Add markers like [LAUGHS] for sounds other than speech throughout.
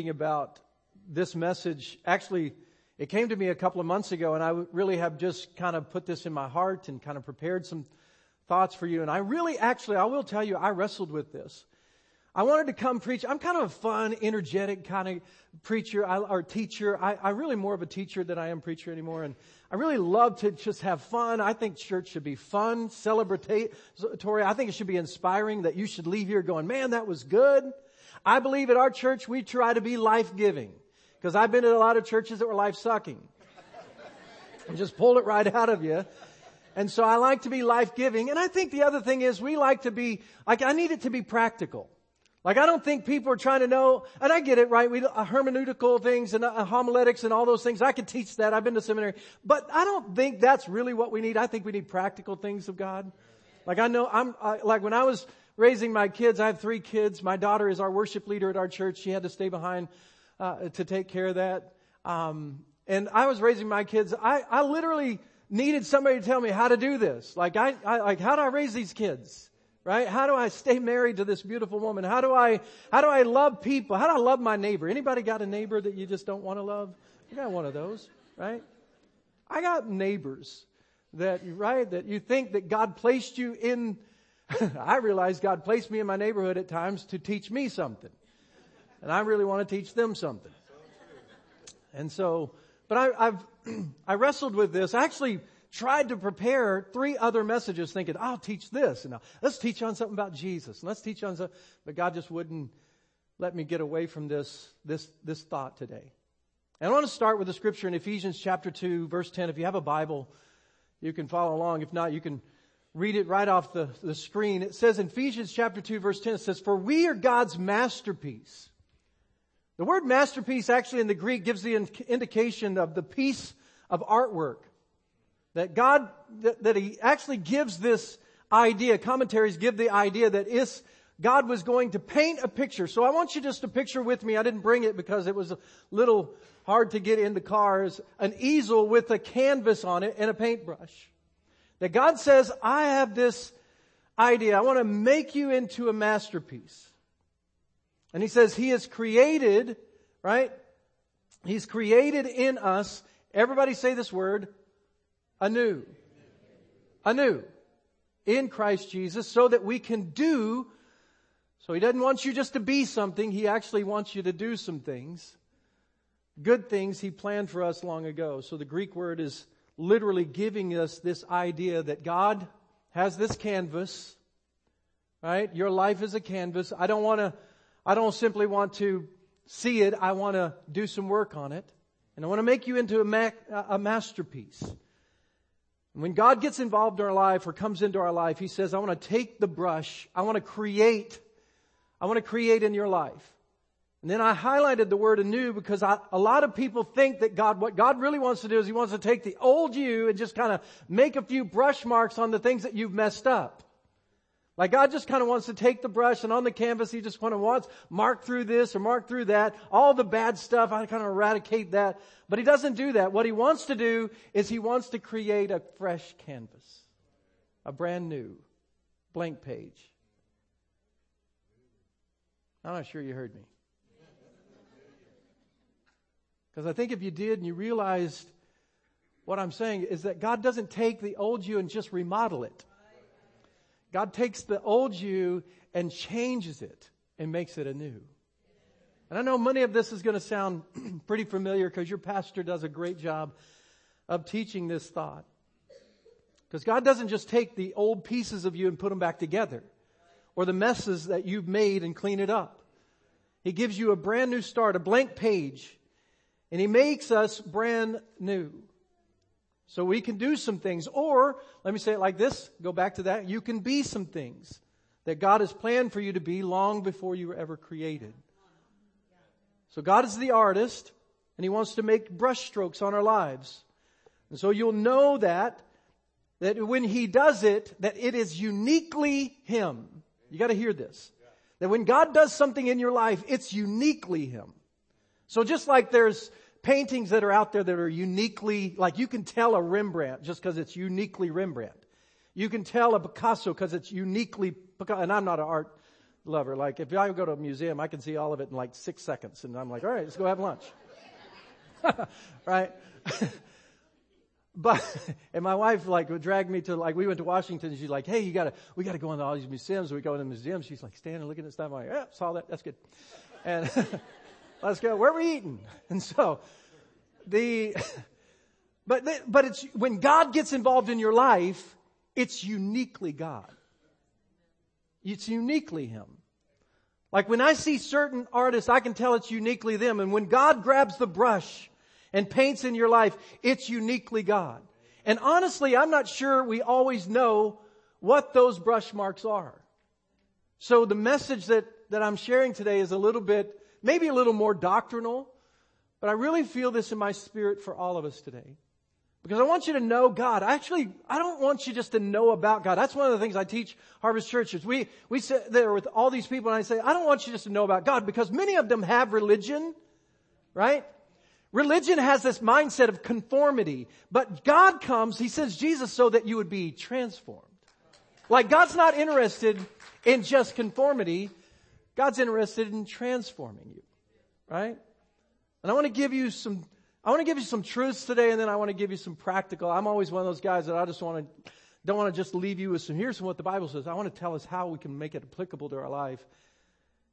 thinking about this message. Actually, it came to me a couple of months ago, and I really have just kind of put this in my heart and kind of prepared some thoughts for you. And I really, actually, I will tell you, I wrestled with this. I wanted to come preach. I'm kind of a fun, energetic kind of preacher or teacher. I, I'm really more of a teacher than I am preacher anymore. And I really love to just have fun. I think church should be fun, celebratory. I think it should be inspiring that you should leave here going, man, that was good. I believe at our church we try to be life giving. Because I've been in a lot of churches that were life sucking. and [LAUGHS] just pulled it right out of you. And so I like to be life giving. And I think the other thing is we like to be, like I need it to be practical. Like I don't think people are trying to know, and I get it, right? We uh, hermeneutical things and uh, homiletics and all those things. I could teach that. I've been to seminary, but I don't think that's really what we need. I think we need practical things of God. Like I know, I'm uh, like when I was raising my kids. I have three kids. My daughter is our worship leader at our church. She had to stay behind uh, to take care of that. Um, and I was raising my kids. I, I literally needed somebody to tell me how to do this. Like I, I like how do I raise these kids? right? How do I stay married to this beautiful woman? How do I, how do I love people? How do I love my neighbor? Anybody got a neighbor that you just don't want to love? You got one of those, right? I got neighbors that, right, that you think that God placed you in, [LAUGHS] I realize God placed me in my neighborhood at times to teach me something. And I really want to teach them something. And so, but I, I've, [CLEARS THROAT] I wrestled with this. I actually, tried to prepare three other messages thinking, I'll teach this and I'll, let's teach on something about Jesus and let's teach on something. But God just wouldn't let me get away from this, this, this thought today. And I want to start with the scripture in Ephesians chapter 2 verse 10. If you have a Bible, you can follow along. If not, you can read it right off the, the screen. It says in Ephesians chapter 2 verse 10, it says, For we are God's masterpiece. The word masterpiece actually in the Greek gives the indication of the piece of artwork. That God, that, that He actually gives this idea, commentaries give the idea that is, God was going to paint a picture. So I want you just to picture with me, I didn't bring it because it was a little hard to get in the cars, an easel with a canvas on it and a paintbrush. That God says, I have this idea. I want to make you into a masterpiece. And He says He has created, right? He's created in us, everybody say this word, anew. Anew. In Christ Jesus so that we can do, so He doesn't want you just to be something, He actually wants you to do some things. Good things He planned for us long ago. So the Greek word is literally giving us this idea that God has this canvas, right? Your life is a canvas. I don't want to, I don't simply want to see it. I want to do some work on it. And I want to make you into a, ma- a masterpiece. When God gets involved in our life or comes into our life, He says, I want to take the brush. I want to create. I want to create in your life. And then I highlighted the word anew because I, a lot of people think that God, what God really wants to do is He wants to take the old you and just kind of make a few brush marks on the things that you've messed up. Like God just kind of wants to take the brush and on the canvas He just kind of wants mark through this or mark through that, all the bad stuff, I kind of eradicate that. But He doesn't do that. What He wants to do is He wants to create a fresh canvas. A brand new, blank page. I'm not sure you heard me. Because I think if you did and you realized what I'm saying is that God doesn't take the old you and just remodel it. God takes the old you and changes it and makes it anew. And I know many of this is going to sound [CLEARS THROAT] pretty familiar because your pastor does a great job of teaching this thought. Because God doesn't just take the old pieces of you and put them back together or the messes that you've made and clean it up. He gives you a brand new start, a blank page, and He makes us brand new. So we can do some things. Or, let me say it like this, go back to that. You can be some things that God has planned for you to be long before you were ever created. So God is the artist, and He wants to make brushstrokes on our lives. And so you'll know that, that when He does it, that it is uniquely Him. You gotta hear this. That when God does something in your life, it's uniquely Him. So just like there's paintings that are out there that are uniquely, like you can tell a Rembrandt just because it's uniquely Rembrandt. You can tell a Picasso because it's uniquely, Picasso. and I'm not an art lover. Like if I go to a museum, I can see all of it in like six seconds and I'm like, all right, let's go have lunch. [LAUGHS] right? [LAUGHS] but, and my wife like would drag me to like, we went to Washington she's like, hey, you gotta, we gotta go into all these museums. We go into museums. She's like standing looking at stuff. I'm like, yeah, saw that. That's good. And [LAUGHS] let's go. Where are we eating? [LAUGHS] And so the, [LAUGHS] but, but it's, when God gets involved in your life, it's uniquely God. It's uniquely Him. Like when I see certain artists, I can tell it's uniquely them. And when God grabs the brush and paints in your life, it's uniquely God. And honestly, I'm not sure we always know what those brush marks are. So the message that, that I'm sharing today is a little bit, maybe a little more doctrinal, but I really feel this in my spirit for all of us today. Because I want you to know God. I actually, I don't want you just to know about God. That's one of the things I teach Harvest churches. We, we sit there with all these people and I say, I don't want you just to know about God because many of them have religion, right? Religion has this mindset of conformity, but God comes, He sends Jesus so that you would be transformed. Like God's not interested in just conformity. God's interested in transforming you, right? And I want to give you some I want to give you some truths today and then I want to give you some practical. I'm always one of those guys that I just want to, don't want to just leave you with some, here's what the Bible says. I want to tell us how we can make it applicable to our life.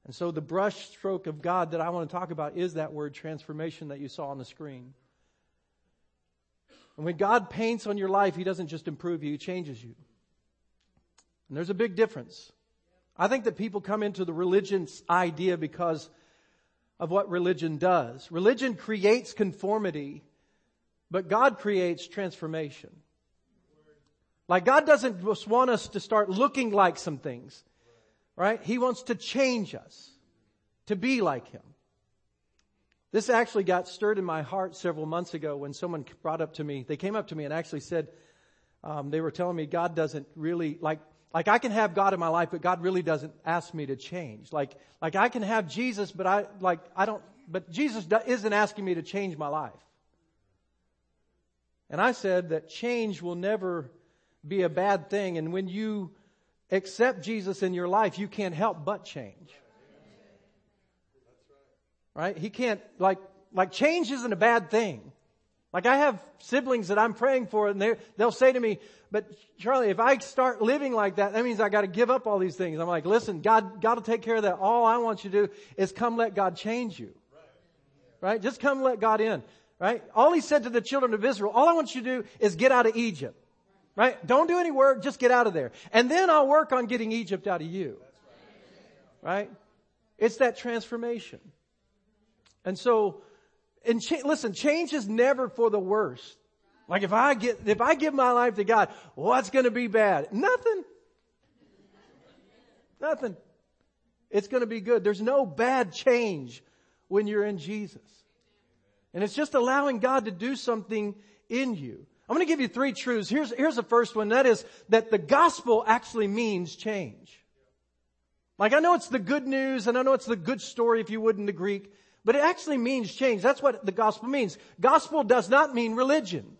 And so the brush stroke of God that I want to talk about is that word transformation that you saw on the screen. And when God paints on your life, He doesn't just improve you, He changes you. And there's a big difference. I think that people come into the religion's idea because of what religion does. Religion creates conformity, but God creates transformation. Like God doesn't just want us to start looking like some things, right? He wants to change us to be like Him. This actually got stirred in my heart several months ago when someone brought up to me, they came up to me and actually said, um, they were telling me God doesn't really, like, like I can have God in my life, but God really doesn't ask me to change. Like, like I can have Jesus, but I, like, I don't, but Jesus isn't asking me to change my life. And I said that change will never be a bad thing. And when you accept Jesus in your life, you can't help but change. Right? He can't, like, like change isn't a bad thing. Like I have siblings that I'm praying for and they'll say to me, but Charlie, if I start living like that, that means I got to give up all these things. I'm like, listen, God, God will take care of that. All I want you to do is come let God change you. Right? Just come let God in. Right? All he said to the children of Israel, all I want you to do is get out of Egypt. Right? Don't do any work, just get out of there. And then I'll work on getting Egypt out of you. Right? It's that transformation. And so, and cha- listen, change is never for the worst. Like if I get, if I give my life to God, what's going to be bad? Nothing. Nothing. It's going to be good. There's no bad change when you're in Jesus. And it's just allowing God to do something in you. I'm going to give you three truths. Here's, here's the first one. That is that the gospel actually means change. Like I know it's the good news and I know it's the good story if you would in the Greek, but it actually means change. That's what the gospel means. Gospel does not mean religion.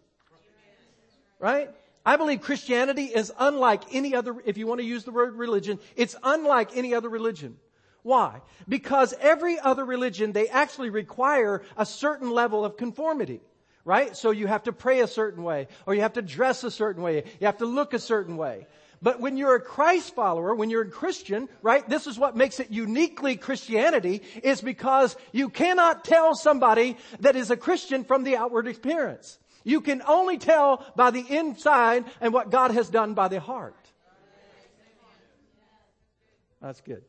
Right? I believe Christianity is unlike any other, if you want to use the word religion, it's unlike any other religion. Why? Because every other religion, they actually require a certain level of conformity. Right? So you have to pray a certain way, or you have to dress a certain way, you have to look a certain way. But when you're a Christ follower, when you're a Christian, right, this is what makes it uniquely Christianity, is because you cannot tell somebody that is a Christian from the outward appearance. You can only tell by the inside and what God has done by the heart. That's good.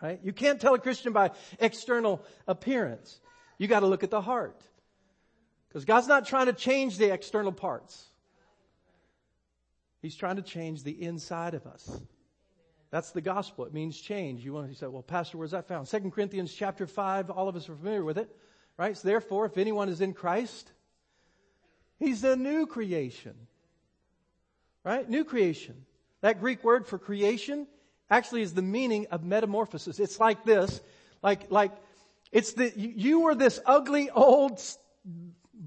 Right? You can't tell a Christian by external appearance. You got to look at the heart. Because God's not trying to change the external parts. He's trying to change the inside of us. That's the gospel. It means change. You want to say, well, Pastor, where's that found? 2 Corinthians chapter 5, all of us are familiar with it. Right? So therefore, if anyone is in Christ, He's a new creation. Right? New creation. That Greek word for creation actually is the meaning of metamorphosis. It's like this. Like, like, it's the, you were this ugly old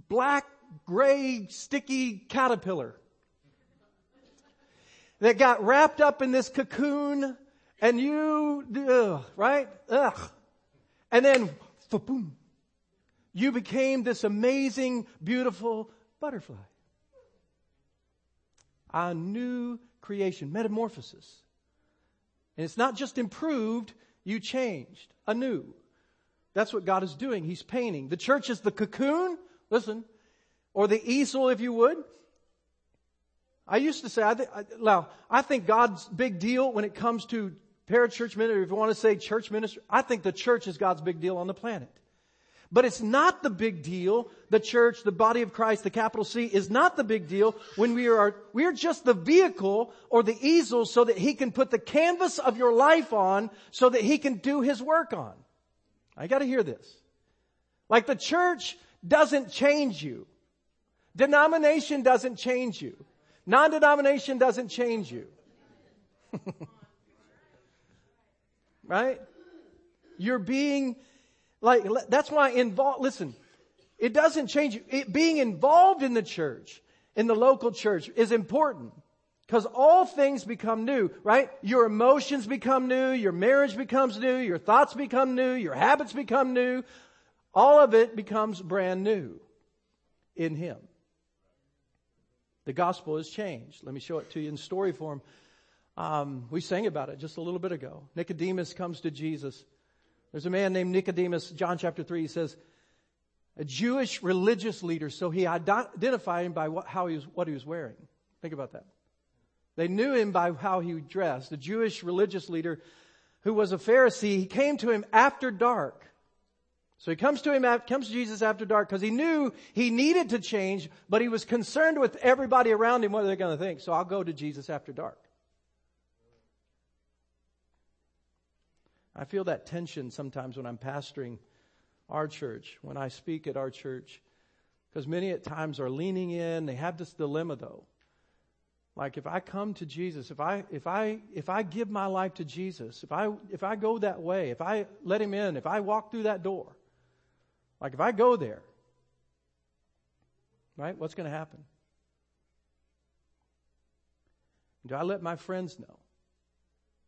black, gray, sticky caterpillar that got wrapped up in this cocoon And you, ugh, right? Ugh. And then, boom, you became this amazing, beautiful butterfly. A new creation, metamorphosis. And it's not just improved, you changed anew. That's what God is doing. He's painting. The church is the cocoon, listen, or the easel, if you would. I used to say, I, th- I, now, I think God's big deal when it comes to parachurch ministry, if you want to say church ministry, I think the church is God's big deal on the planet. But it's not the big deal. The church, the body of Christ, the capital C is not the big deal when we are, we are just the vehicle or the easel so that he can put the canvas of your life on so that he can do his work on. I gotta hear this. Like the church doesn't change you. Denomination doesn't change you. Non-denomination doesn't change you. [LAUGHS] right? You're being like, that's why involved, listen, it doesn't change you. It, being involved in the church, in the local church is important. Because all things become new, right? Your emotions become new, your marriage becomes new, your thoughts become new, your habits become new. All of it becomes brand new in Him. The gospel has changed. Let me show it to you in story form. Um, we sang about it just a little bit ago. Nicodemus comes to Jesus there's a man named Nicodemus, John chapter 3, he says, a Jewish religious leader, so he identified him by what, how he was, what he was wearing. Think about that. They knew him by how he dressed. A Jewish religious leader who was a Pharisee, he came to him after dark. So he comes to him, comes to Jesus after dark because he knew he needed to change, but he was concerned with everybody around him what they're going to think. So I'll go to Jesus after dark. I feel that tension sometimes when I'm pastoring our church, when I speak at our church, because many at times are leaning in. They have this dilemma though. Like if I come to Jesus, if I if I if I give my life to Jesus, if I if I go that way, if I let him in, if I walk through that door, like if I go there, right? What's going to happen? Do I let my friends know?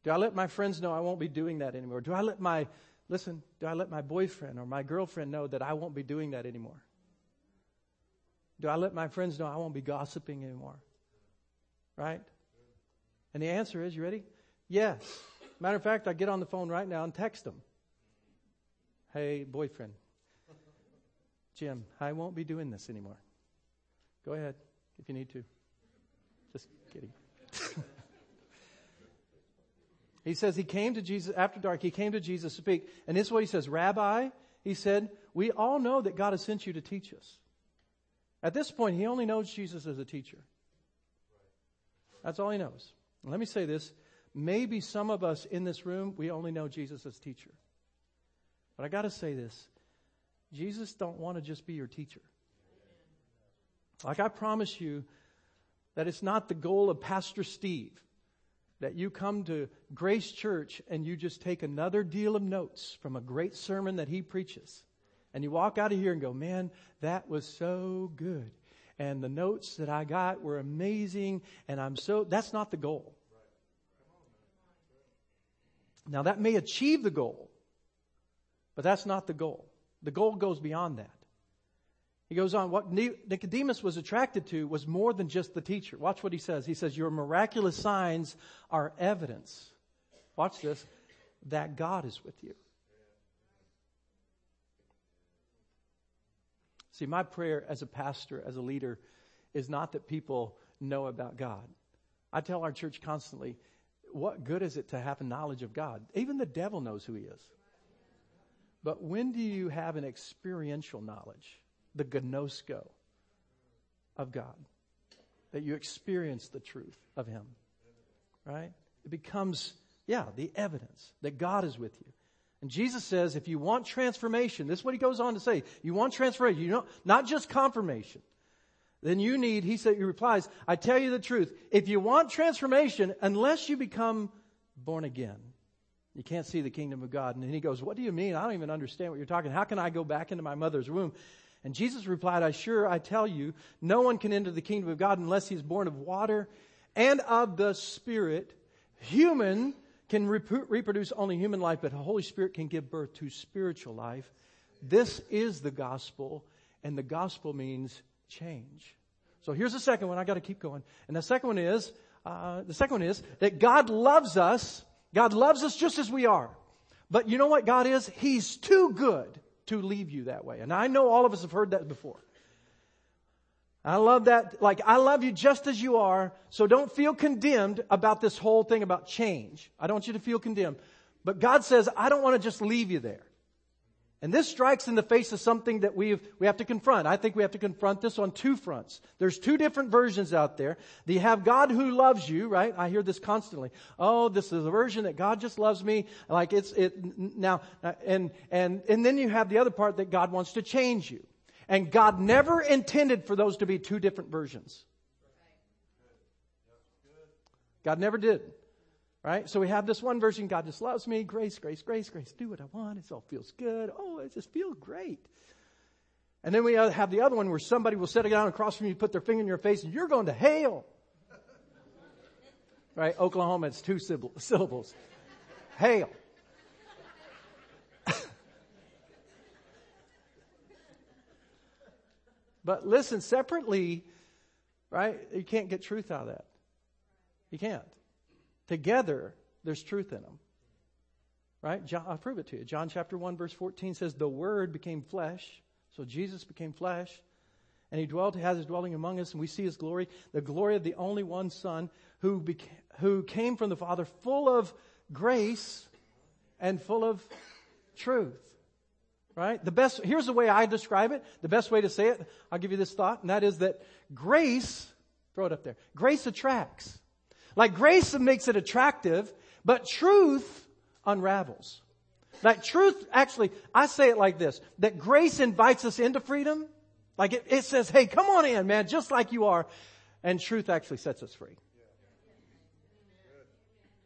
Do I let my friends know I won't be doing that anymore? Do I let my, listen, do I let my boyfriend or my girlfriend know that I won't be doing that anymore? Do I let my friends know I won't be gossiping anymore? Right? And the answer is, you ready? Yes. Matter of fact, I get on the phone right now and text them. Hey, boyfriend. Jim, I won't be doing this anymore. Go ahead if you need to. Just kidding. [LAUGHS] He says he came to Jesus after dark. He came to Jesus to speak. And this is what he says, Rabbi, he said, we all know that God has sent you to teach us. At this point, he only knows Jesus as a teacher. That's all he knows. let me say this. Maybe some of us in this room, we only know Jesus as teacher. But I got to say this. Jesus don't want to just be your teacher. Like I promise you that it's not the goal of Pastor Steve that you come to Grace Church and you just take another deal of notes from a great sermon that he preaches. And you walk out of here and go, man, that was so good. And the notes that I got were amazing. And I'm so, that's not the goal. Now that may achieve the goal, but that's not the goal. The goal goes beyond that. He goes on, what Nicodemus was attracted to was more than just the teacher. Watch what he says. He says, Your miraculous signs are evidence. Watch this, that God is with you. See, my prayer as a pastor, as a leader, is not that people know about God. I tell our church constantly, what good is it to have a knowledge of God? Even the devil knows who he is. But when do you have an experiential knowledge? the gnosko of God. That you experience the truth of Him. Right? It becomes, yeah, the evidence that God is with you. And Jesus says, if you want transformation, this is what he goes on to say. You want transformation, you know, not just confirmation. Then you need, he said, he replies, I tell you the truth. If you want transformation, unless you become born again, you can't see the kingdom of God. And he goes, what do you mean? I don't even understand what you're talking. How can I go back into my mother's womb? And Jesus replied, I sure I tell you, no one can enter the kingdom of God unless he is born of water and of the Spirit. Human can rep- reproduce only human life, but the Holy Spirit can give birth to spiritual life. This is the gospel, and the gospel means change. So here's the second one. I got to keep going. And the second one is, uh, the second one is that God loves us. God loves us just as we are. But you know what God is? He's too good to leave you that way. And I know all of us have heard that before. I love that. Like, I love you just as you are. So don't feel condemned about this whole thing about change. I don't want you to feel condemned. But God says, I don't want to just leave you there. And this strikes in the face of something that we we have to confront. I think we have to confront this on two fronts. There's two different versions out there. You have God who loves you, right? I hear this constantly. Oh, this is a version that God just loves me. Like it's, it, now, uh, and, and, and then you have the other part that God wants to change you. And God never intended for those to be two different versions. God never did. Right? So we have this one version, God just loves me, grace, grace, grace, grace, do what I want, it all feels good. Oh, it just feels great. And then we have the other one where somebody will sit down across from you, put their finger in your face, and you're going to hell. [LAUGHS] Right? Oklahoma, it's two [LAUGHS] syllables. Hail. [LAUGHS] But listen, separately, right, you can't get truth out of that. You can't. Together, there's truth in them. Right? John, I'll prove it to you. John chapter 1 verse 14 says, the word became flesh. So Jesus became flesh. And he dwelt, he has his dwelling among us, and we see his glory, the glory of the only one Son who, who came from the Father, full of grace and full of truth. Right? The best, here's the way I describe it. The best way to say it, I'll give you this thought, and that is that grace, throw it up there, grace attracts. Like grace makes it attractive, but truth unravels. Like truth, actually, I say it like this, that grace invites us into freedom. Like it, it says, hey, come on in, man, just like you are. And truth actually sets us free.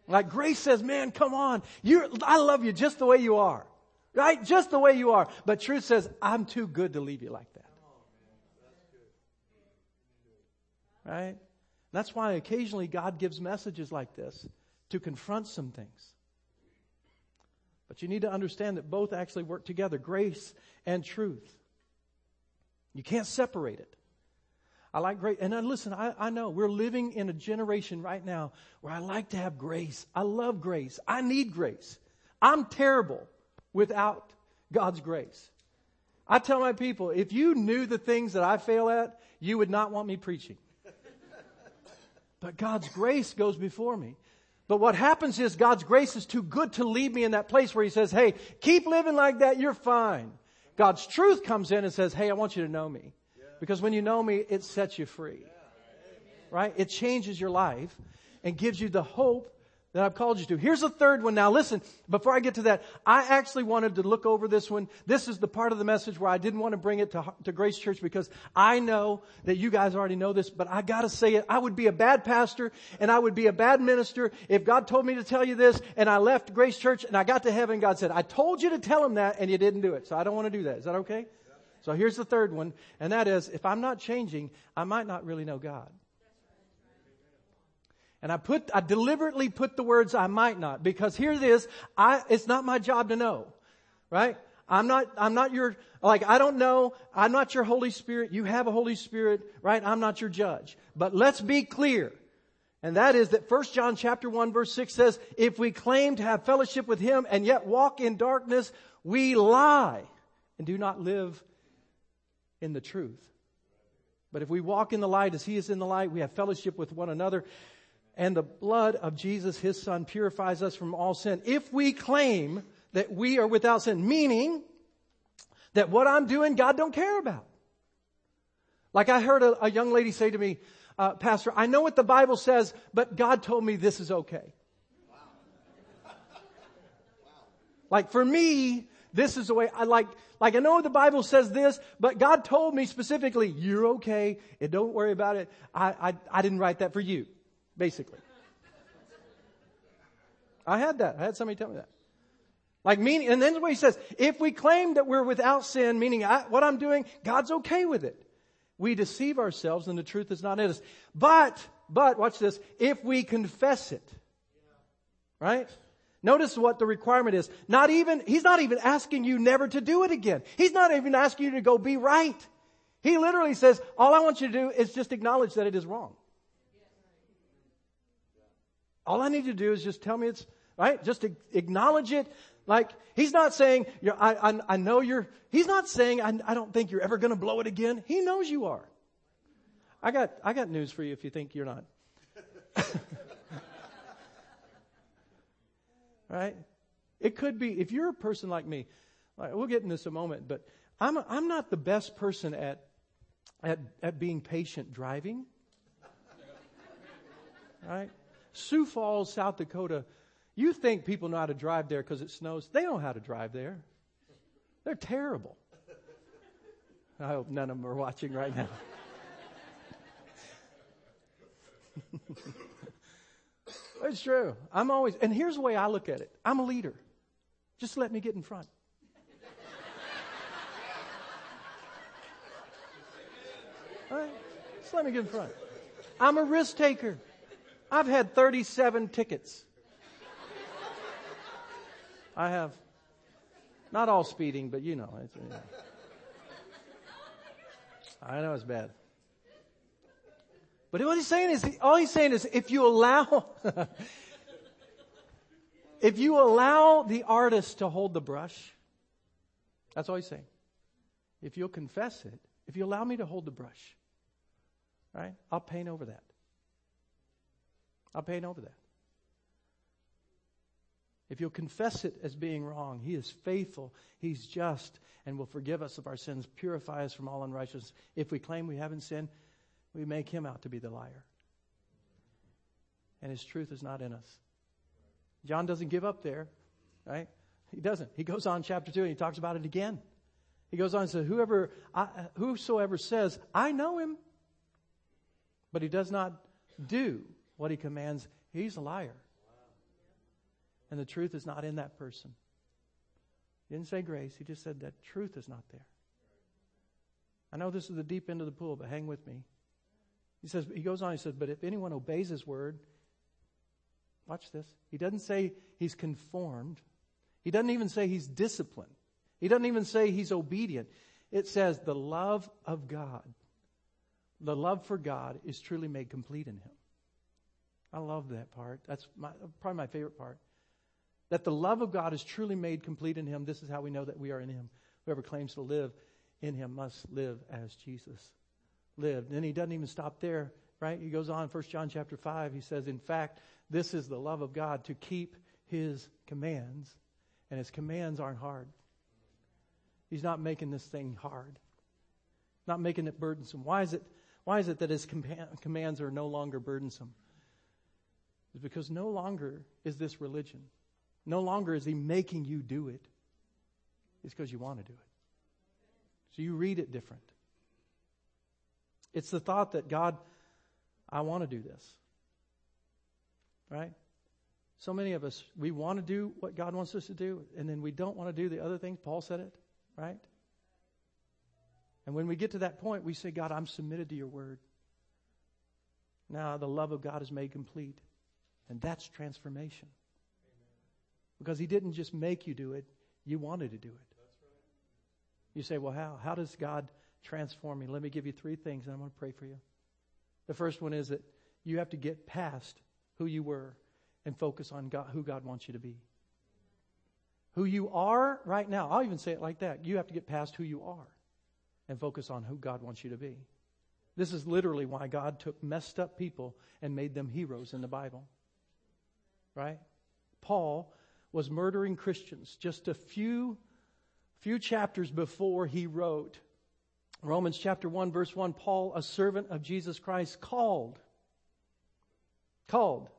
Like grace says, man, come on. You're, I love you just the way you are. Right? Just the way you are. But truth says, I'm too good to leave you like that. Right? That's why occasionally God gives messages like this to confront some things. But you need to understand that both actually work together grace and truth. You can't separate it. I like grace. And then listen, I, I know we're living in a generation right now where I like to have grace. I love grace. I need grace. I'm terrible without God's grace. I tell my people, if you knew the things that I fail at, you would not want me preaching. But God's grace goes before me. But what happens is God's grace is too good to leave me in that place where He says, hey, keep living like that, you're fine. God's truth comes in and says, hey, I want you to know me. Because when you know me, it sets you free. Right? It changes your life and gives you the hope that I've called you to. Here's a third one. Now listen, before I get to that, I actually wanted to look over this one. This is the part of the message where I didn't want to bring it to, to Grace Church because I know that you guys already know this, but I gotta say it. I would be a bad pastor and I would be a bad minister if God told me to tell you this and I left Grace Church and I got to heaven God said, I told you to tell him that and you didn't do it. So I don't want to do that. Is that okay? So here's the third one, and that is, if I'm not changing, I might not really know God. And I put, I deliberately put the words I might not because here it is. I, it's not my job to know, right? I'm not, I'm not your, like, I don't know. I'm not your Holy Spirit. You have a Holy Spirit, right? I'm not your judge. But let's be clear. And that is that 1 John chapter 1 verse 6 says, if we claim to have fellowship with Him and yet walk in darkness, we lie and do not live in the truth. But if we walk in the light as He is in the light, we have fellowship with one another and the blood of Jesus, his son, purifies us from all sin. If we claim that we are without sin, meaning that what I'm doing, God don't care about. Like I heard a, a young lady say to me, uh, Pastor, I know what the Bible says, but God told me this is okay. Like for me, this is the way I like, like I know the Bible says this, but God told me specifically, you're okay, and don't worry about it. I, I, I didn't write that for you basically. I had that. I had somebody tell me that. Like meaning, and then what he says, if we claim that we're without sin, meaning I, what I'm doing, God's okay with it. We deceive ourselves and the truth is not in us. But, but, watch this, if we confess it, right? Notice what the requirement is. Not even, he's not even asking you never to do it again. He's not even asking you to go be right. He literally says, all I want you to do is just acknowledge that it is wrong. All I need to do is just tell me it's right. Just acknowledge it. Like he's not saying, I, I, I, know you're. He's not saying, I, I don't think you're ever going to blow it again. He knows you are. I got I got news for you if you think you're not. [LAUGHS] right? It could be if you're a person like me. We'll get in this a moment, but I'm I'm not the best person at at at being patient driving. [LAUGHS] Right? Sioux Falls, South Dakota. You think people know how to drive there because it snows? They don't know how to drive there. They're terrible. I hope none of them are watching right now. [LAUGHS] it's true. I'm always, and here's the way I look at it I'm a leader. Just let me get in front. All right? Just let me get in front. I'm a risk taker. I've had 37 tickets. I have. Not all speeding, but you know. It's. I know it's bad. But what he's saying is, all he's saying is, if you allow, [LAUGHS] if you allow the artist to hold the brush, that's all he's saying. If you'll confess it, if you allow me to hold the brush, right, I'll paint over that. I'll paint over that. If you'll confess it as being wrong, He is faithful, He's just, and will forgive us of our sins, purify us from all unrighteousness. If we claim we haven't sinned, we make him out to be the liar. And his truth is not in us. John doesn't give up there, right? He doesn't. He goes on chapter 2 and he talks about it again. He goes on and says, Whoever, I, whosoever says, I know him, but he does not do what he commands, he's a liar. And the truth is not in that person. He didn't say grace, he just said that truth is not there. I know this is the deep end of the pool, but hang with me. He says, he goes on, he says, but if anyone obeys his word, watch this. He doesn't say he's conformed. He doesn't even say he's disciplined. He doesn't even say he's obedient. It says the love of God, the love for God is truly made complete in him. I love that part. That's my, probably my favorite part. That the love of God is truly made complete in him. This is how we know that we are in him. Whoever claims to live in him must live as Jesus lived. And he doesn't even stop there, right? He goes on, 1 John chapter 5, he says, In fact, this is the love of God to keep his commands, and his commands aren't hard. He's not making this thing hard, not making it burdensome. Why is it, why is it that his com- commands are no longer burdensome? It's because no longer is this religion. No longer is he making you do it. It's because you want to do it. So you read it different. It's the thought that God, I want to do this. Right? So many of us, we want to do what God wants us to do, and then we don't want to do the other things. Paul said it, right? And when we get to that point, we say, God, I'm submitted to your word. Now the love of God is made complete. And that's transformation. Because he didn't just make you do it, you wanted to do it. You say, well, how? How does God transform me. Let me give you three things, and I'm going to pray for you. The first one is that you have to get past who you were and focus on God, who God wants you to be. Who you are right now, I'll even say it like that. You have to get past who you are and focus on who God wants you to be. This is literally why God took messed up people and made them heroes in the Bible. Right? Paul was murdering Christians just a few few chapters before he wrote Romans chapter 1 verse 1, Paul, a servant of Jesus Christ, called. Called.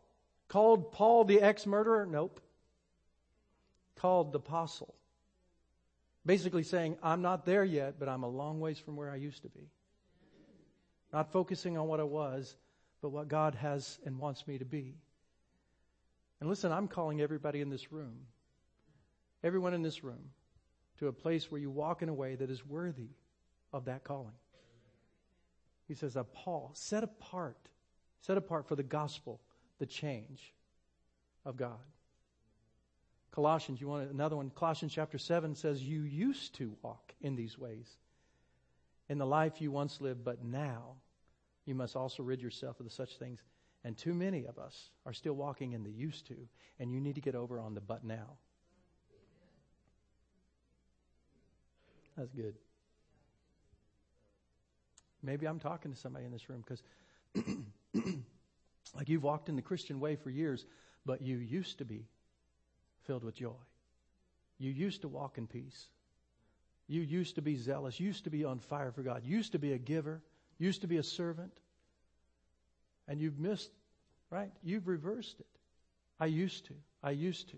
Called Paul the ex-murderer? Nope. Called the apostle. Basically saying, I'm not there yet, but I'm a long ways from where I used to be. Not focusing on what I was, but what God has and wants me to be. And listen, I'm calling everybody in this room, everyone in this room, to a place where you walk in a way that is worthy of that calling. He says, a Paul, set apart, set apart for the gospel, the change of God. Colossians, you want another one? Colossians chapter 7 says, You used to walk in these ways in the life you once lived, but now you must also rid yourself of such things. And too many of us are still walking in the used to, and you need to get over on the but now. That's good. Maybe I'm talking to somebody in this room because, [CLEARS THROAT] like, you've walked in the Christian way for years, but you used to be filled with joy. You used to walk in peace. You used to be zealous, used to be on fire for God, used to be a giver, used to be a servant. And you've missed, right? You've reversed it. I used to. I used to.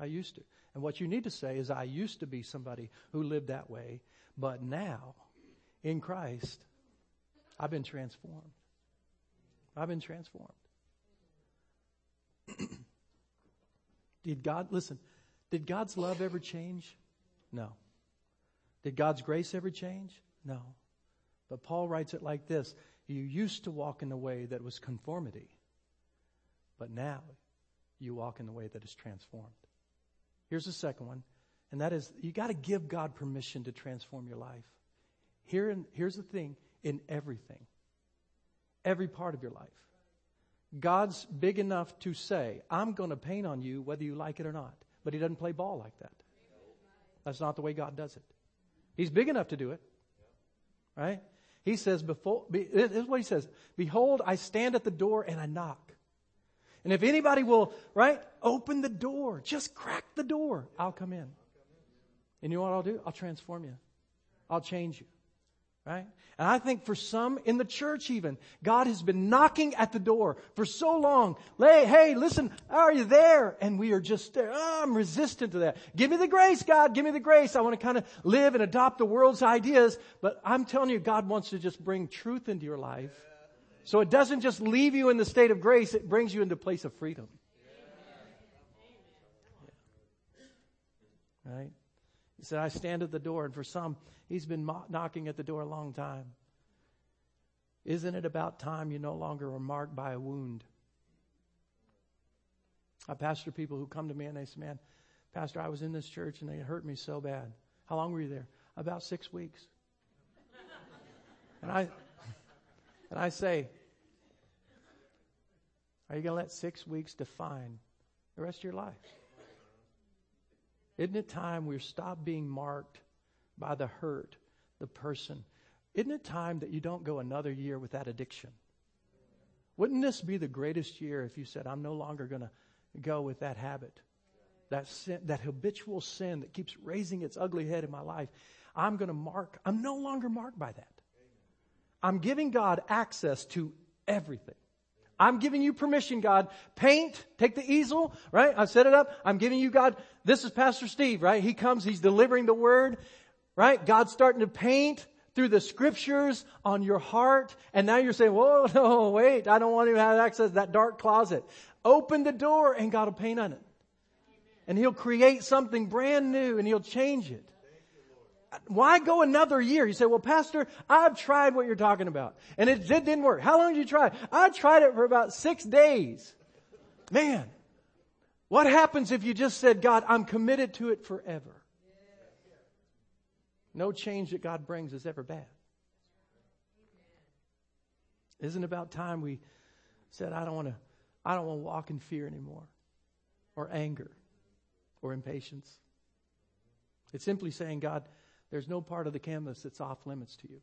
I used to. And what you need to say is, I used to be somebody who lived that way, but now, in Christ, I've been transformed. I've been transformed. [CLEARS THROAT] did God, listen, did God's love ever change? No. Did God's grace ever change? No. But Paul writes it like this You used to walk in a way that was conformity, but now you walk in the way that is transformed. Here's the second one, and that is you got to give God permission to transform your life. Here in, here's the thing in everything, every part of your life. God's big enough to say, I'm going to paint on you whether you like it or not. But He doesn't play ball like that. That's not the way God does it. He's big enough to do it. Right? He says, before, this is what He says Behold, I stand at the door and I knock. And if anybody will, right, open the door, just crack the door, I'll come in. And you know what I'll do? I'll transform you. I'll change you. Right? And I think for some in the church even, God has been knocking at the door for so long. Hey, hey, listen, are you there? And we are just there. Oh, I'm resistant to that. Give me the grace, God. Give me the grace. I want to kind of live and adopt the world's ideas. But I'm telling you, God wants to just bring truth into your life so it doesn't just leave you in the state of grace, it brings you into a place of freedom. Right? Said, I stand at the door, and for some, he's been knocking at the door a long time. Isn't it about time you no longer are marked by a wound? I pastor people who come to me and they say, Man, Pastor, I was in this church and they hurt me so bad. How long were you there? About six weeks. And I and I say, are you going to let six weeks define the rest of your life? Isn't it time we stop being marked by the hurt, the person? Isn't it time that you don't go another year with that addiction? Wouldn't this be the greatest year if you said, I'm no longer going to go with that habit, that sin, that habitual sin that keeps raising its ugly head in my life? I'm going to mark, I'm no longer marked by that. I'm giving God access to everything. I'm giving you permission, God. Paint, take the easel, right? I've set it up. I'm giving you, God. This is Pastor Steve, right? He comes, he's delivering the word, right? God's starting to paint through the scriptures on your heart. And now you're saying, whoa, [LAUGHS] no, wait, I don't want to have access to that dark closet. Open the door and God will paint on it. And he'll create something brand new and he'll change it why go another year? You say, well, pastor, I've tried what you're talking about and it didn't work. How long did you try? I tried it for about six days. Man, what happens if you just said, God, I'm committed to it forever? No change that God brings is ever bad. Isn't it about time we said, I don't want to, I don't want to walk in fear anymore or anger or impatience. It's simply saying, God, there's no part of the canvas that's off limits to you.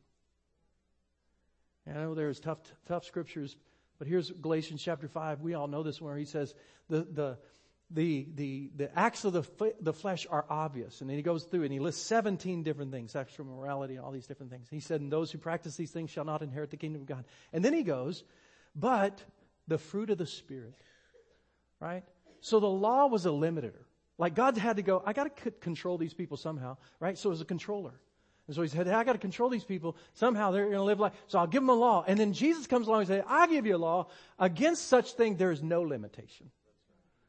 And I know there's tough, tough scriptures, but here's Galatians chapter 5. We all know this one where he says, the, the, the, the, the acts of the, the flesh are obvious. And then he goes through and he lists 17 different things, sexual morality, and all these different things. He said, and those who practice these things shall not inherit the kingdom of God. And then he goes, but the fruit of the Spirit, right? So the law was a limiter. Like God had to go, I got to control these people somehow, right? So as a controller. And so he said, hey, I got to control these people. Somehow they're going to live like, so I'll give them a law. And then Jesus comes along and says, I give you a law. Against such thing, there is no limitation.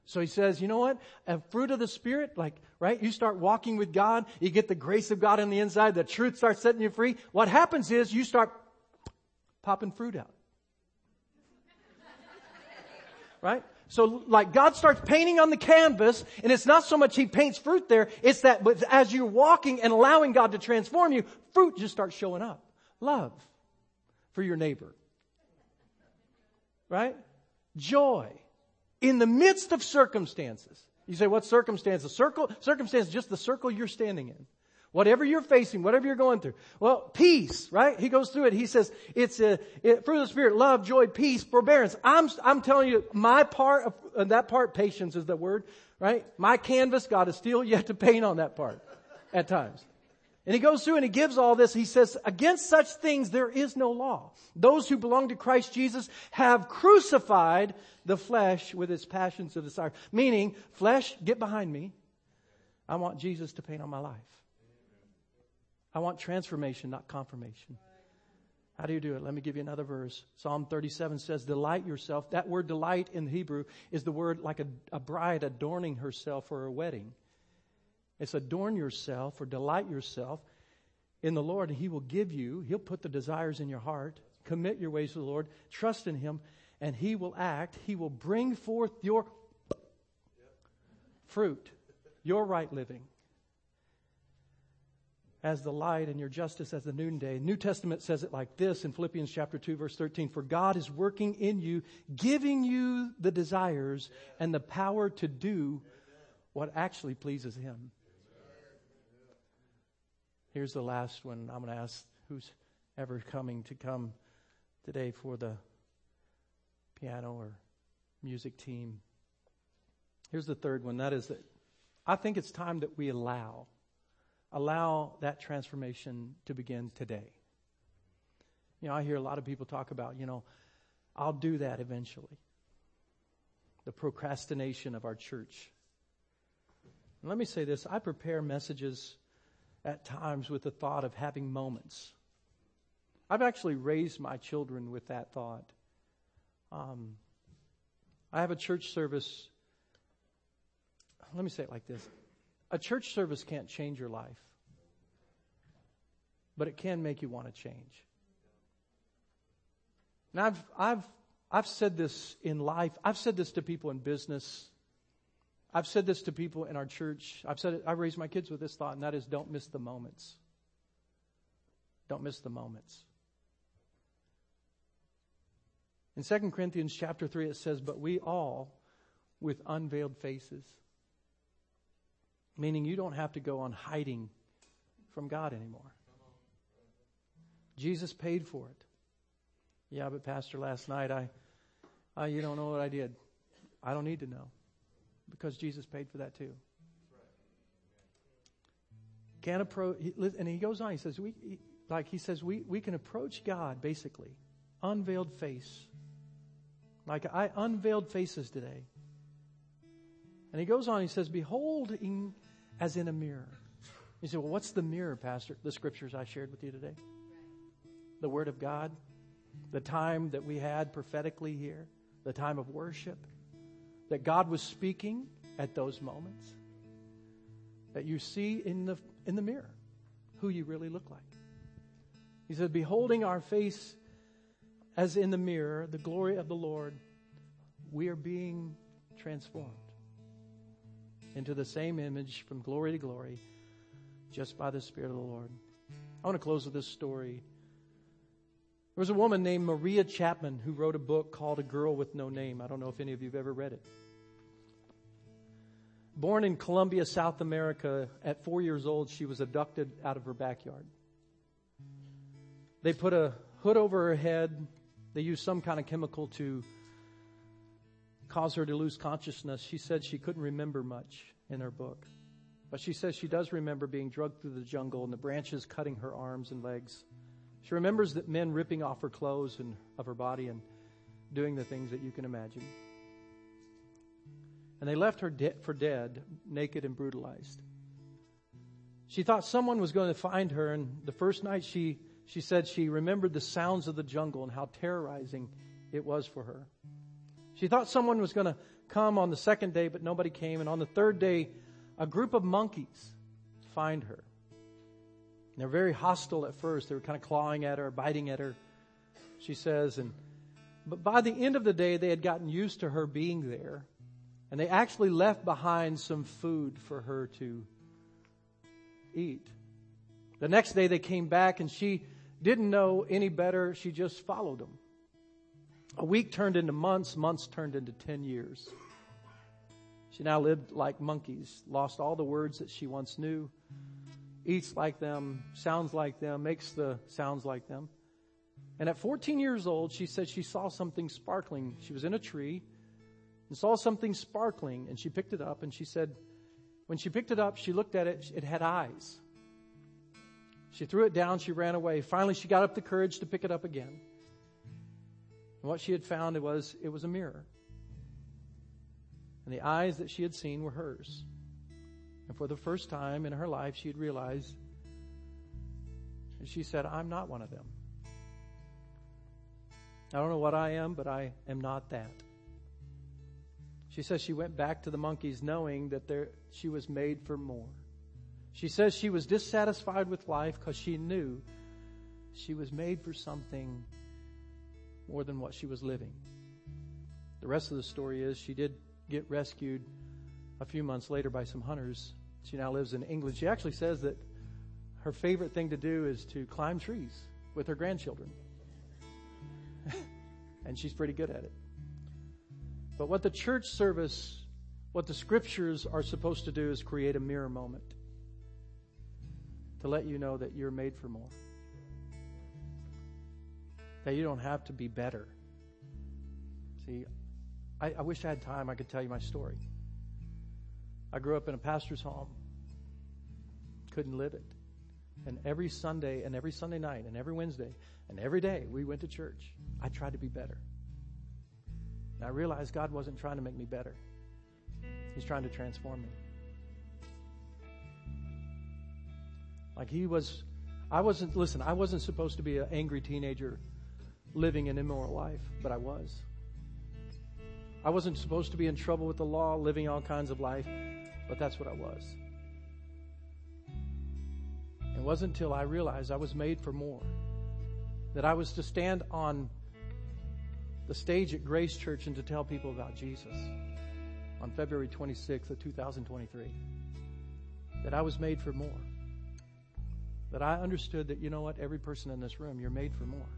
So he says, you know what? A fruit of the Spirit, like, right? You start walking with God. You get the grace of God on the inside. The truth starts setting you free. What happens is you start popping fruit out. [LAUGHS] right? So like God starts painting on the canvas and it's not so much He paints fruit there, it's that as you're walking and allowing God to transform you, fruit just starts showing up. Love for your neighbor. Right? Joy in the midst of circumstances. You say, what circumstances? Circle, circumstances, just the circle you're standing in. Whatever you're facing, whatever you're going through. Well, peace, right? He goes through it. He says, it's a, it, fruit of the Spirit, love, joy, peace, forbearance. I'm, I'm telling you, my part of, uh, that part, patience is the word, right? My canvas, God is still yet to paint on that part at times. And he goes through and he gives all this. He says, against such things there is no law. Those who belong to Christ Jesus have crucified the flesh with its passions and desires. Meaning, flesh, get behind me. I want Jesus to paint on my life. I want transformation, not confirmation. How do you do it? Let me give you another verse. Psalm 37 says, delight yourself. That word delight in Hebrew is the word like a, a bride adorning herself for a wedding. It's adorn yourself or delight yourself in the Lord. And He will give you, He'll put the desires in your heart. Commit your ways to the Lord. Trust in Him, and He will act. He will bring forth your fruit, your right living as the light and your justice as the noonday. New Testament says it like this in Philippians chapter 2 verse 13. For God is working in you, giving you the desires and the power to do what actually pleases Him. Here's the last one. I'm going to ask who's ever coming to come today for the piano or music team. Here's the third one. That is that I think it's time that we allow allow that transformation to begin today. You know, I hear a lot of people talk about, you know, I'll do that eventually. The procrastination of our church. And let me say this I prepare messages at times with the thought of having moments. I've actually raised my children with that thought. Um, I have a church service. Let me say it like this a church service can't change your life, but it can make you want to change. And I've, I've, I've said this in life, I've said this to people in business. I've said this to people in our church. I've said it, I raised my kids with this thought, and that is don't miss the moments. Don't miss the moments. In 2 Corinthians chapter 3, it says, But we all, with unveiled faces, Meaning you don't have to go on hiding from God anymore. Jesus paid for it. Yeah, but Pastor, last night I, I, you don't know what I did. I don't need to know because Jesus paid for that too. Can approach, and he goes on. He says, we, like he says, we, we can approach God basically, unveiled face. Like I unveiled faces today. And he goes on, he says, Beholding as in a mirror. You say, well, what's the mirror, Pastor? The scriptures I shared with you today. The Word of God. The time that we had prophetically here. The time of worship. That God was speaking at those moments. That you see in the, in the mirror who you really look like. He said, Beholding our face as in the mirror, the glory of the Lord, we are being transformed into the same image from glory to glory just by the Spirit of the Lord. I want to close with this story. There was a woman named Maria Chapman who wrote a book called A Girl with No Name. I don't know if any of you have ever read it. Born in Colombia, South America, at four years old, she was abducted out of her backyard. They put a hood over her head. They used some kind of chemical to cause her to lose consciousness. She said she couldn't remember much in her book. But she says she does remember being drugged through the jungle and the branches cutting her arms and legs. She remembers that men ripping off her clothes and of her body and doing the things that you can imagine. And they left her de- for dead, naked and brutalized. She thought someone was going to find her, and the first night she, she said she remembered the sounds of the jungle and how terrorizing it was for her. She thought someone was going to come on the second day, but nobody came. And on the third day, a group of monkeys find her. And they're very hostile at first. They were kind of clawing at her, biting at her, she says. And But by the end of the day, they had gotten used to her being there. And they actually left behind some food for her to eat. The next day they came back and she didn't know any better. She just followed them. A week turned into months, months turned into 10 years. She now lived like monkeys, lost all the words that she once knew, eats like them, sounds like them, makes the sounds like them. And at 14 years old, she said she saw something sparkling. She was in a tree and saw something sparkling, and she picked it up, and she said, when she picked it up, she looked at it, it had eyes. She threw it down, she ran away. Finally, she got up the courage to pick it up again. And what she had found was it was a mirror. And the eyes that she had seen were hers. And for the first time in her life, she had realized, and she said, I'm not one of them. I don't know what I am, but I am not that. She says she went back to the monkeys knowing that there, she was made for more. She says she was dissatisfied with life because she knew she was made for something more than what she was living. The rest of the story is she did get rescued a few months later by some hunters. She now lives in England. She actually says that her favorite thing to do is to climb trees with her grandchildren. [LAUGHS] and she's pretty good at it. But what the church service, what the scriptures are supposed to do is create a mirror moment to let you know that you're made for more. That you don't have to be better. See, I, I wish I had time, I could tell you my story. I grew up in a pastor's home, couldn't live it. And every Sunday and every Sunday night and every Wednesday and every day we went to church. I tried to be better. And I realized God wasn't trying to make me better. He's trying to transform me. Like he was, I wasn't, listen, I wasn't supposed to be an angry teenager living an immoral life, but I was. I wasn't supposed to be in trouble with the law, living all kinds of life, but that's what I was. It wasn't until I realized I was made for more, that I was to stand on the stage at Grace Church and to tell people about Jesus on February 26th of 2023. That I was made for more. That I understood that, you know what, every person in this room, you're made for more.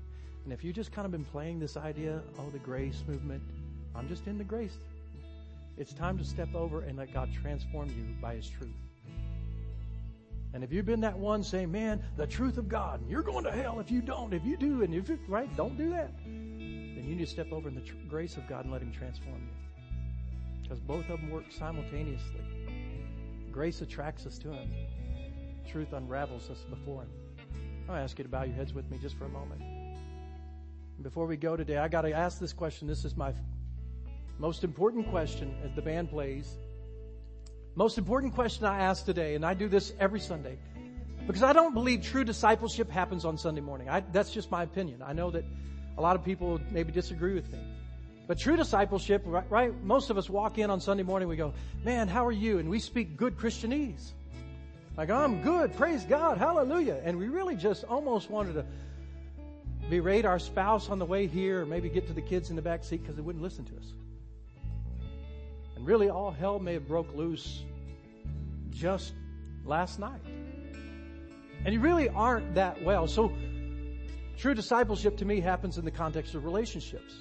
And if you've just kind of been playing this idea, oh, the grace movement, I'm just in the grace. It's time to step over and let God transform you by His truth. And if you've been that one saying, man, the truth of God, and you're going to hell if you don't, if you do, and if you, right, don't do that. Then you need to step over in the tr- grace of God and let Him transform you. Because both of them work simultaneously. Grace attracts us to Him. Truth unravels us before Him. I'll ask you to bow your heads with me just for a moment. Before we go today, I got to ask this question. This is my most important question as the band plays. Most important question I ask today, and I do this every Sunday, because I don't believe true discipleship happens on Sunday morning. I, that's just my opinion. I know that a lot of people maybe disagree with me. But true discipleship, right, right, Most of us walk in on Sunday morning, we go, man, how are you? And we speak good Christianese. Like, I'm good, praise God, hallelujah. And we really just almost wanted to berate our spouse on the way here, or maybe get to the kids in the back seat because they wouldn't listen to us. And really, all hell may have broke loose just last night. And you really aren't that well. So, true discipleship to me happens in the context of relationships,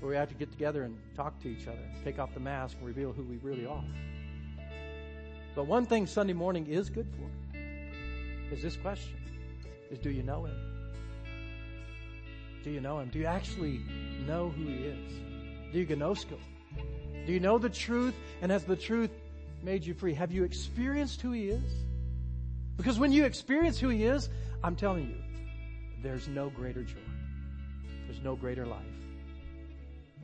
where we have to get together and talk to each other, take off the mask, and reveal who we really are. But one thing Sunday morning is good for is this question: is do you know him? Do you know him? Do you actually know who he is? Do you gnosko? Do you know the truth? And has the truth made you free? Have you experienced who He is? Because when you experience who He is, I'm telling you, there's no greater joy. There's no greater life.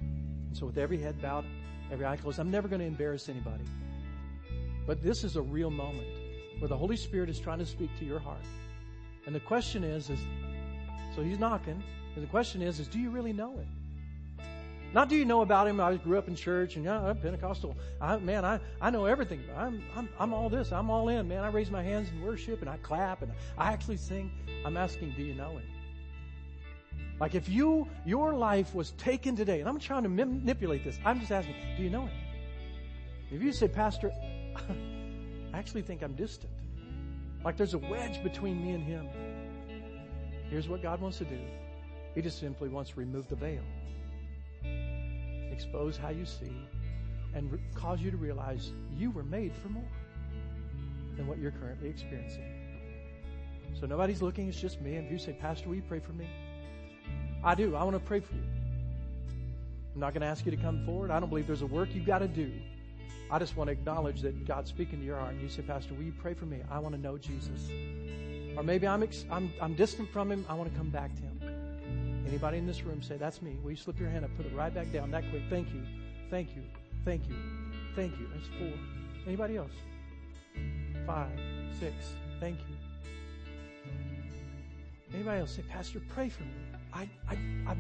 And so with every head bowed, every eye closed, I'm never going to embarrass anybody. But this is a real moment where the Holy Spirit is trying to speak to your heart. And the question is, is so He's knocking. And the question is, is do you really know Him? Not do you know about him? I grew up in church and yeah, I'm Pentecostal. I, man, I, I know everything. I'm, I'm, I'm all this. I'm all in, man. I raise my hands in worship and I clap and I actually sing. I'm asking, do you know him? Like if you, your life was taken today, and I'm trying to manipulate this, I'm just asking, do you know him? If you say, Pastor, [LAUGHS] I actually think I'm distant. Like there's a wedge between me and him. Here's what God wants to do. He just simply wants to remove the veil. Expose how you see and re- cause you to realize you were made for more than what you're currently experiencing. So nobody's looking, it's just me. And if you say, Pastor, will you pray for me? I do. I want to pray for you. I'm not going to ask you to come forward. I don't believe there's a work you've got to do. I just want to acknowledge that God's speaking to your heart. And you say, Pastor, will you pray for me? I want to know Jesus. Or maybe I'm, ex- I'm, I'm distant from him. I want to come back to him. Anybody in this room say, that's me. Will you slip your hand up? Put it right back down that quick. Thank you. Thank you. Thank you. Thank you. That's four. Anybody else? Five, six. Thank you. Anybody else say, Pastor, pray for me. I, I, I've,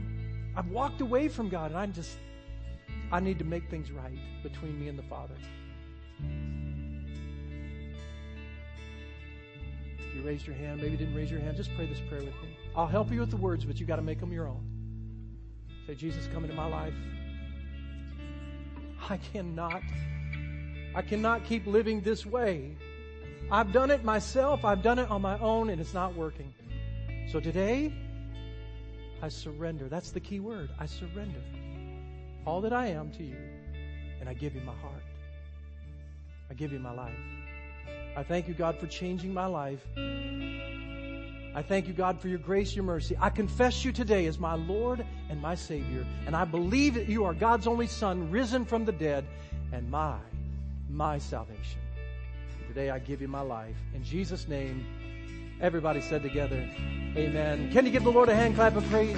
I've walked away from God and I just, I need to make things right between me and the Father. Raised your hand, maybe didn't raise your hand, just pray this prayer with me. I'll help you with the words, but you got to make them your own. Say, Jesus, come into my life. I cannot, I cannot keep living this way. I've done it myself. I've done it on my own and it's not working. So today, I surrender. That's the key word. I surrender all that I am to you and I give you my heart. I give you my life. I thank you, God, for changing my life. I thank you, God, for your grace, your mercy. I confess you today as my Lord and my Savior, and I believe that you are God's only Son, risen from the dead, and my, my salvation. Today I give you my life. In Jesus' name, everybody said together, Amen. Can you give the Lord a hand clap of praise?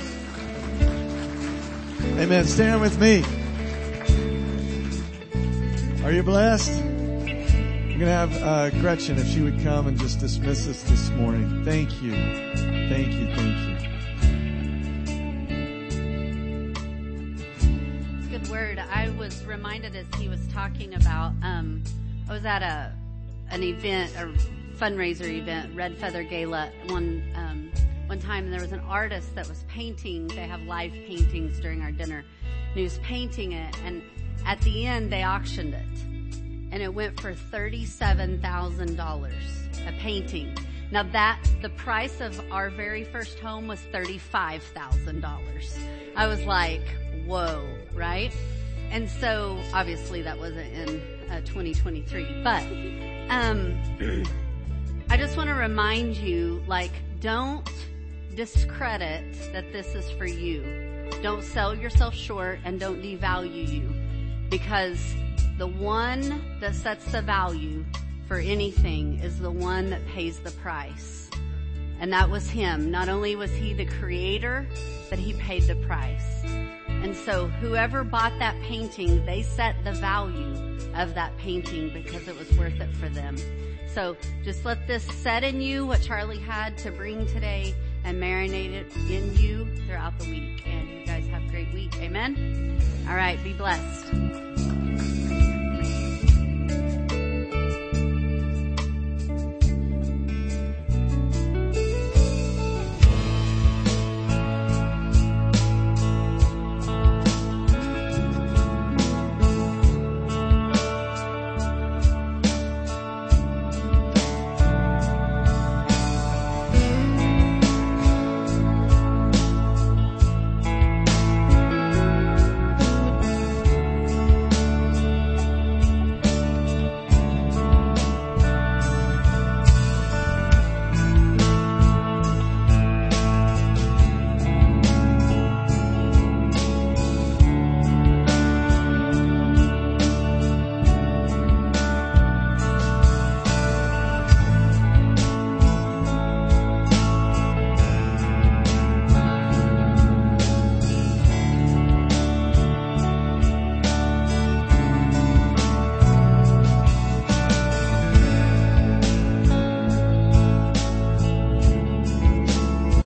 Amen. Stand with me. Are you blessed? I'm going to have uh, Gretchen if she would come and just dismiss us this morning. Thank you. Thank you. Thank you. Good word. I was reminded as he was talking about, um, I was at a, an event, a fundraiser event, Red Feather Gala, one, um, one time and there was an artist that was painting. They have live paintings during our dinner. And he was painting it and at the end they auctioned it and it went for $37,000 a painting. Now that, the price of our very first home was $35,000. I was like, whoa, right? And so obviously that wasn't in uh, 2023, but, um, [CLEARS THROAT] I just want to remind you, like, don't discredit that this is for you. Don't sell yourself short and don't devalue you because the one that sets the value for anything is the one that pays the price. And that was him. Not only was he the creator, but he paid the price. And so whoever bought that painting, they set the value of that painting because it was worth it for them. So just let this set in you what Charlie had to bring today and marinate it in you throughout the week. And you guys have a great week. Amen. All right. Be blessed.